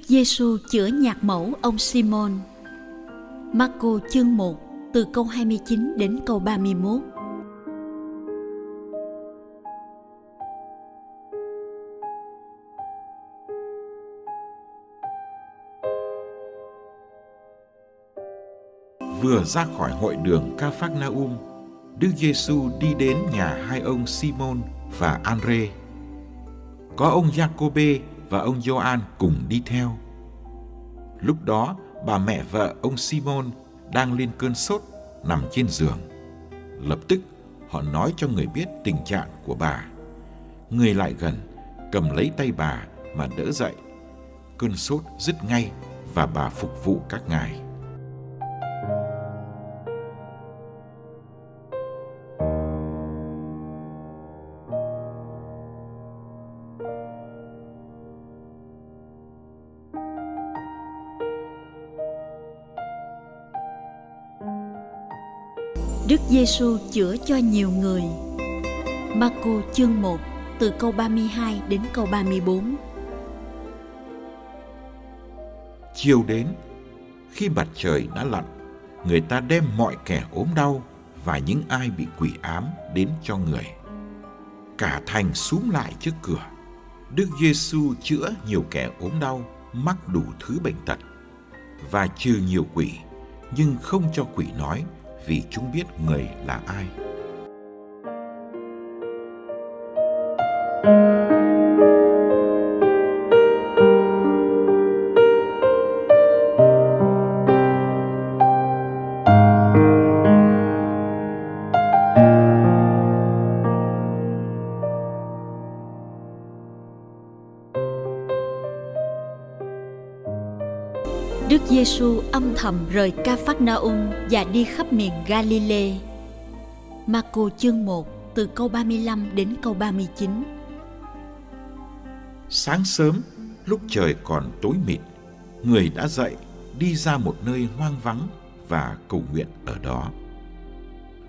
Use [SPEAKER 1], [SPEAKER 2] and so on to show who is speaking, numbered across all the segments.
[SPEAKER 1] Đức Giêsu chữa nhạc mẫu ông Simon. Marco chương 1 từ câu 29 đến câu 31.
[SPEAKER 2] Vừa ra khỏi hội đường Ca Phác Na Um, Đức Giêsu đi đến nhà hai ông Simon và Andre. Có ông Jacobe và ông Gioan cùng đi theo. Lúc đó, bà mẹ vợ ông Simon đang lên cơn sốt nằm trên giường. Lập tức, họ nói cho người biết tình trạng của bà. Người lại gần, cầm lấy tay bà mà đỡ dậy. Cơn sốt dứt ngay và bà phục vụ các ngài.
[SPEAKER 1] Đức Giêsu chữa cho nhiều người. Marco chương 1 từ câu 32 đến câu 34.
[SPEAKER 2] Chiều đến, khi mặt trời đã lặn, người ta đem mọi kẻ ốm đau và những ai bị quỷ ám đến cho người. Cả thành súm lại trước cửa. Đức Giêsu chữa nhiều kẻ ốm đau, mắc đủ thứ bệnh tật và trừ nhiều quỷ, nhưng không cho quỷ nói vì chúng biết người là ai.
[SPEAKER 1] Đức Giêsu âm thầm rời Ca Phác Na-um và đi khắp miền Galilee. Marco chương 1 từ câu 35 đến câu 39.
[SPEAKER 2] Sáng sớm, lúc trời còn tối mịt, người đã dậy đi ra một nơi hoang vắng và cầu nguyện ở đó.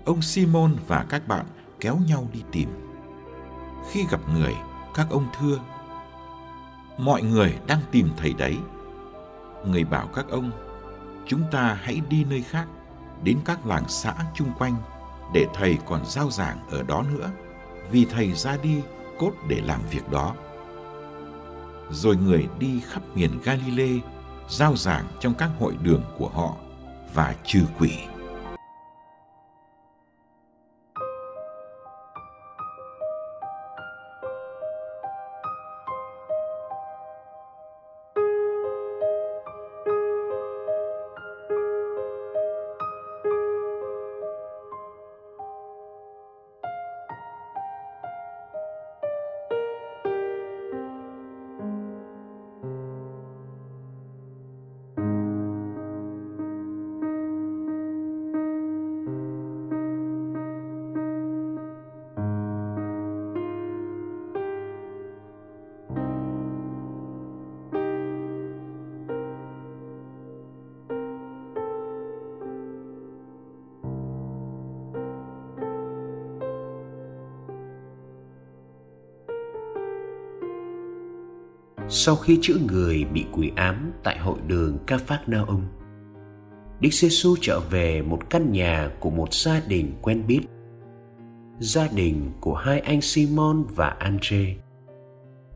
[SPEAKER 2] Ông Simon và các bạn kéo nhau đi tìm. Khi gặp người, các ông thưa: Mọi người đang tìm thầy đấy người bảo các ông chúng ta hãy đi nơi khác, đến các làng xã chung quanh, để thầy còn giao giảng ở đó nữa. Vì thầy ra đi, cốt để làm việc đó. Rồi người đi khắp miền Galilee giao giảng trong các hội đường của họ và trừ quỷ.
[SPEAKER 3] Sau khi chữa người bị quỷ ám tại hội đường Ca Phác Na Ông. Đức giê trở về một căn nhà của một gia đình quen biết. Gia đình của hai anh Simon và Andre,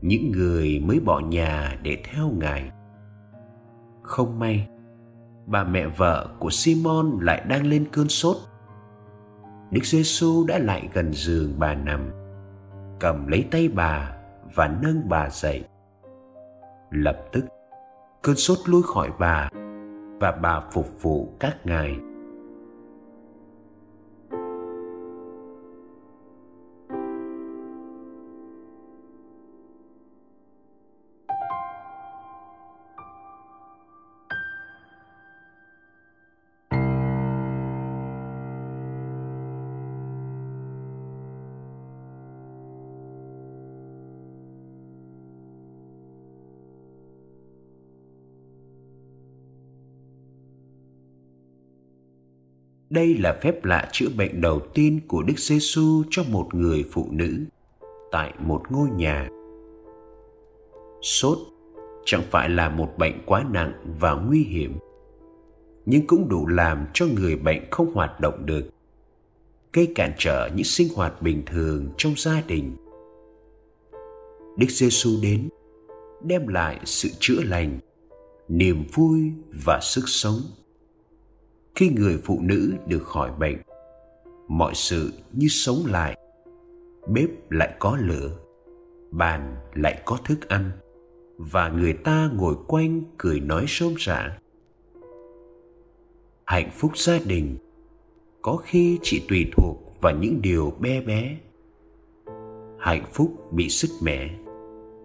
[SPEAKER 3] những người mới bỏ nhà để theo Ngài. Không may, bà mẹ vợ của Simon lại đang lên cơn sốt. Đức Giêsu đã lại gần giường bà nằm, cầm lấy tay bà và nâng bà dậy lập tức cơn sốt lui khỏi bà và bà phục vụ các ngài. Đây là phép lạ chữa bệnh đầu tiên của Đức Giêsu cho một người phụ nữ tại một ngôi nhà. Sốt chẳng phải là một bệnh quá nặng và nguy hiểm, nhưng cũng đủ làm cho người bệnh không hoạt động được, gây cản trở những sinh hoạt bình thường trong gia đình. Đức Giêsu đến đem lại sự chữa lành, niềm vui và sức sống khi người phụ nữ được khỏi bệnh. Mọi sự như sống lại. Bếp lại có lửa, bàn lại có thức ăn, và người ta ngồi quanh cười nói xôm xả. Hạnh phúc gia đình có khi chỉ tùy thuộc vào những điều bé bé. Hạnh phúc bị sứt mẻ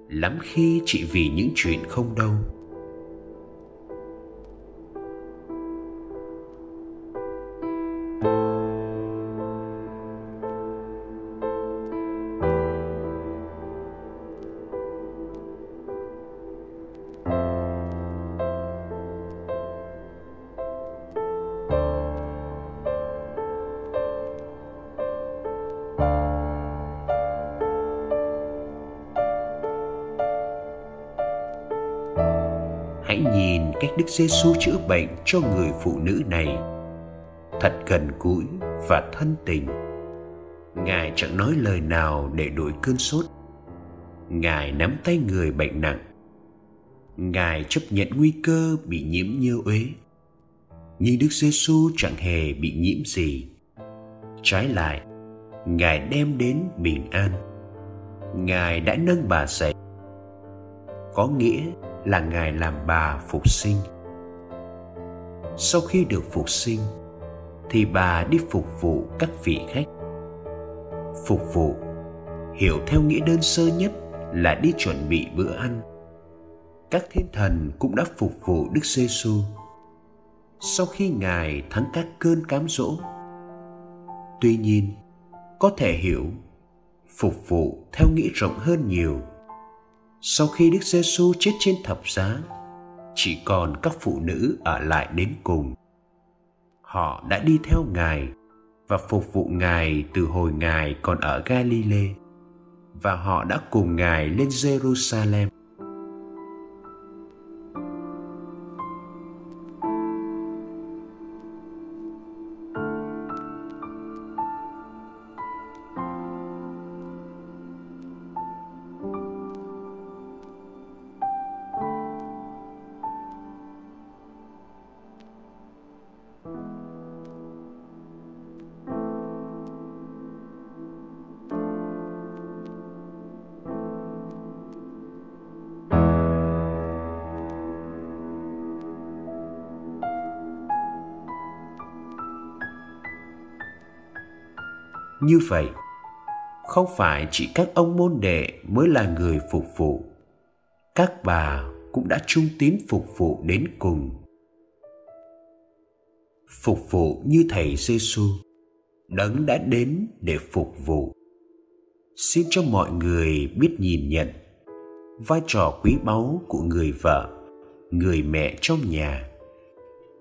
[SPEAKER 3] lắm khi chỉ vì những chuyện không đâu. Cách Đức Giêsu chữa bệnh cho người phụ nữ này. Thật gần gũi và thân tình. Ngài chẳng nói lời nào để đổi cơn sốt. Ngài nắm tay người bệnh nặng. Ngài chấp nhận nguy cơ bị nhiễm nhơ uế. Nhưng Đức Giêsu chẳng hề bị nhiễm gì. Trái lại, Ngài đem đến bình an. Ngài đã nâng bà dậy. Có nghĩa là ngài làm bà phục sinh. Sau khi được phục sinh, thì bà đi phục vụ các vị khách. Phục vụ, hiểu theo nghĩa đơn sơ nhất là đi chuẩn bị bữa ăn. Các thiên thần cũng đã phục vụ đức giê xu sau khi ngài thắng các cơn cám dỗ, tuy nhiên, có thể hiểu, phục vụ theo nghĩa rộng hơn nhiều sau khi Đức Giêsu chết trên thập giá, chỉ còn các phụ nữ ở lại đến cùng. Họ đã đi theo Ngài và phục vụ Ngài từ hồi Ngài còn ở Galilee và họ đã cùng Ngài lên Jerusalem Như vậy, không phải chỉ các ông môn đệ mới là người phục vụ, các bà cũng đã trung tín phục vụ đến cùng. Phục vụ như thầy Giêsu, đấng đã đến để phục vụ. Xin cho mọi người biết nhìn nhận vai trò quý báu của người vợ, người mẹ trong nhà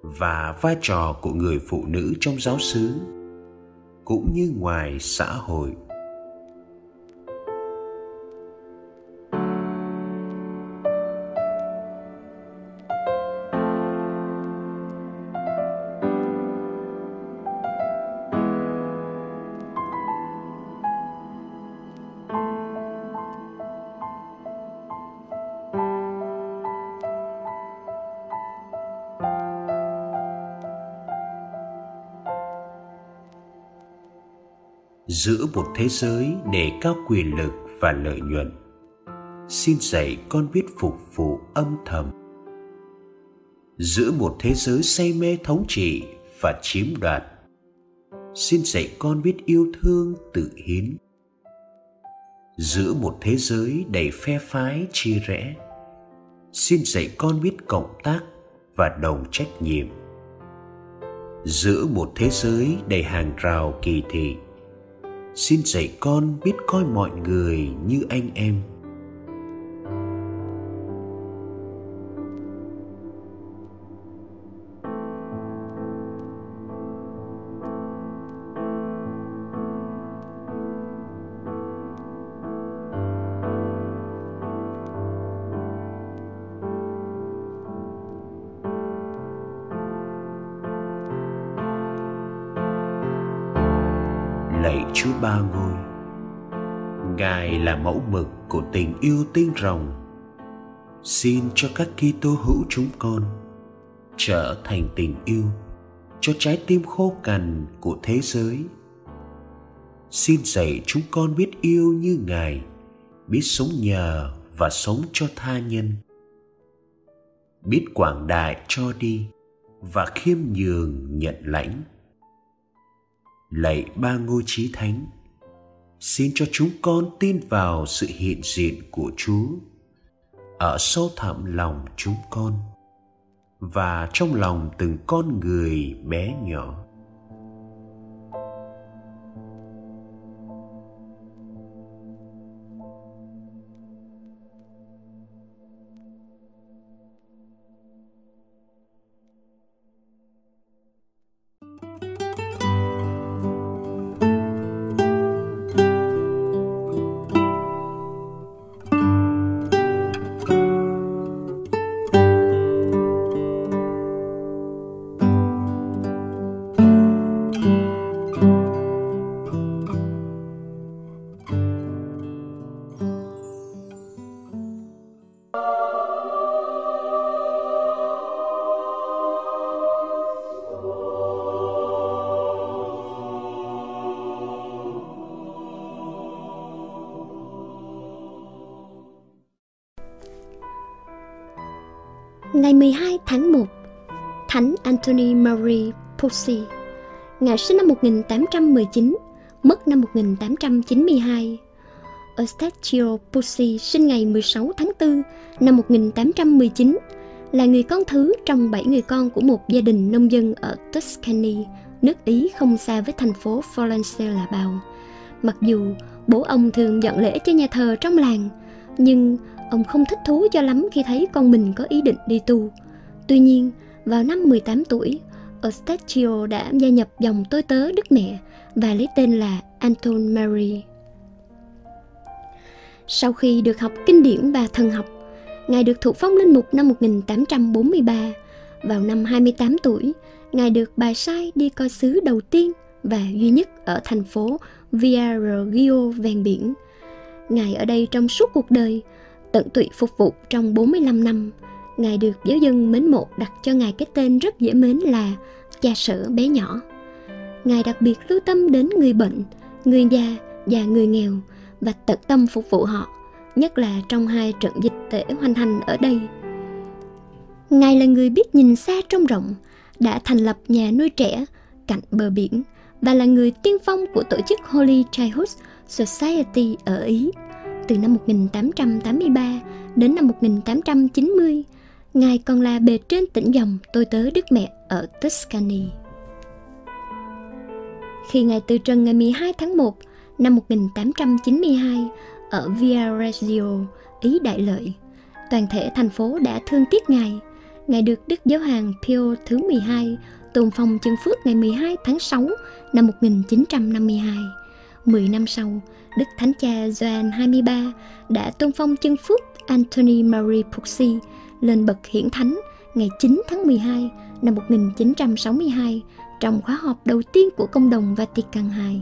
[SPEAKER 3] và vai trò của người phụ nữ trong giáo xứ cũng như ngoài xã hội. Giữa một thế giới đề cao quyền lực và lợi nhuận. Xin dạy con biết phục vụ âm thầm. Giữa một thế giới say mê thống trị và chiếm đoạt. Xin dạy con biết yêu thương, tự hiến. Giữa một thế giới đầy phe phái, chia rẽ. Xin dạy con biết cộng tác và đồng trách nhiệm. Giữa một thế giới đầy hàng rào kỳ thị xin dạy con biết coi mọi người như anh em. Ngài là mẫu mực của tình yêu tinh rồng. Xin cho các Kitô hữu chúng con trở thành tình yêu cho trái tim khô cằn của thế giới. Xin dạy chúng con biết yêu như Ngài, biết sống nhờ và sống cho tha nhân. Biết quảng đại cho đi và khiêm nhường nhận lãnh lạy ba ngôi trí thánh xin cho chúng con tin vào sự hiện diện của chúa. Ở sâu thẳm lòng chúng con và trong lòng từng con người bé nhỏ.
[SPEAKER 4] Ngày 12 tháng 1, Thánh Anthony Marie Pussy Ngài sinh năm 1819, mất năm 1892. Eustachio Pussy sinh ngày 16 tháng 4 năm 1819, là người con thứ trong bảy người con của một gia đình nông dân ở Tuscany, nước Ý không xa với thành phố Florence là bao. Mặc dù bố ông thường dọn lễ cho nhà thờ trong làng, nhưng ông không thích thú cho lắm khi thấy con mình có ý định đi tu. Tuy nhiên, vào năm 18 tuổi, Eustachio đã gia nhập dòng tôi tớ Đức Mẹ và lấy tên là Anton Mary. Sau khi được học kinh điển và thần học, Ngài được thụ phong linh mục năm 1843. Vào năm 28 tuổi, Ngài được bài sai đi coi xứ đầu tiên và duy nhất ở thành phố Viareggio ven biển. Ngài ở đây trong suốt cuộc đời, tận tụy phục vụ trong 45 năm. Ngài được giáo dân mến mộ đặt cho Ngài cái tên rất dễ mến là cha sở bé nhỏ. Ngài đặc biệt lưu tâm đến người bệnh, người già và người nghèo và tận tâm phục vụ họ, nhất là trong hai trận dịch tễ hoành hành ở đây. Ngài là người biết nhìn xa trông rộng, đã thành lập nhà nuôi trẻ cạnh bờ biển và là người tiên phong của tổ chức Holy Childhood Society ở Ý từ năm 1883 đến năm 1890. Ngài còn là bề trên tỉnh dòng tôi tớ Đức Mẹ ở Tuscany. Khi Ngài từ trần ngày 12 tháng 1 năm 1892 ở Via Reggio, Ý Đại Lợi, toàn thể thành phố đã thương tiếc Ngài. Ngài được Đức Giáo hoàng Pio thứ 12 tôn phong chân phước ngày 12 tháng 6 năm 1952. 10 năm sau, Đức Thánh Cha Gioan 23 đã tôn phong chân phước Anthony Marie Pucci lên bậc hiển thánh ngày 9 tháng 12 năm 1962 trong khóa họp đầu tiên của Công đồng Vatican II.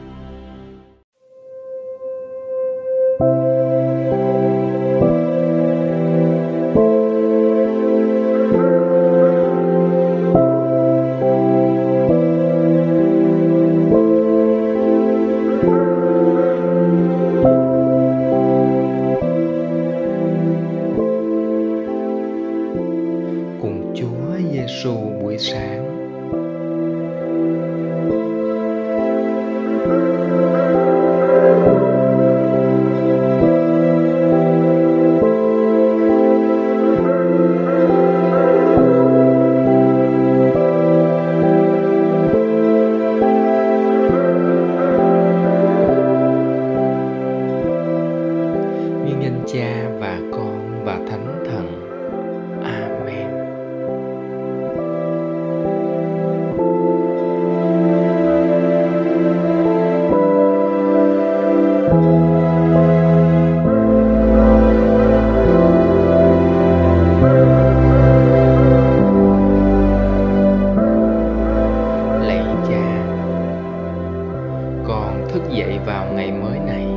[SPEAKER 5] vào ngày mới này.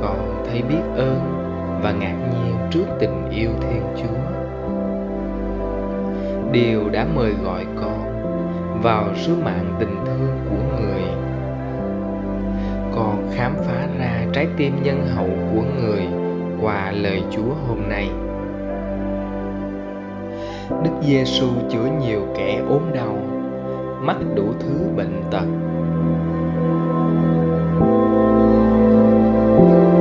[SPEAKER 5] Con thấy biết ơn và ngạc nhiên trước tình yêu Thiên Chúa. Điều đã mời gọi con vào sứ mạng tình thương của người. Con khám phá ra trái tim nhân hậu của người qua lời Chúa hôm nay. Đức Giêsu chữa nhiều kẻ ốm đau, mắc đủ thứ bệnh tật. Hôm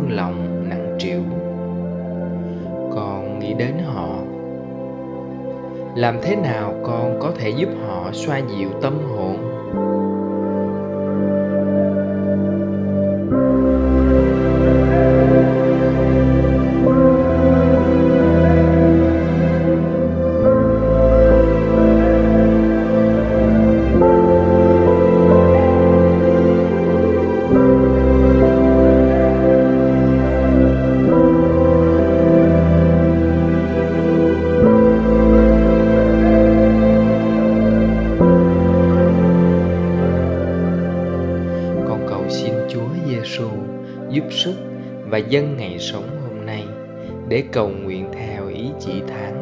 [SPEAKER 5] thương lòng nặng trĩu. Con nghĩ đến họ. Làm thế nào con có thể giúp họ xoa dịu tâm hồn? Chúa Giêsu giúp sức và dân ngày sống hôm nay để cầu nguyện theo ý chỉ thánh.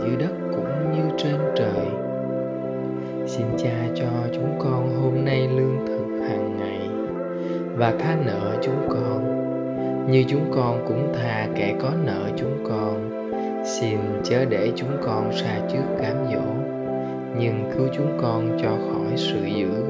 [SPEAKER 5] Dưới đất cũng như trên trời. Xin cha cho chúng con hôm nay lương thực hàng ngày và tha nợ chúng con như chúng con cũng tha kẻ có nợ chúng con. Xin chớ để chúng con xa trước cám dỗ, nhưng cứu chúng con cho khỏi sự dữ.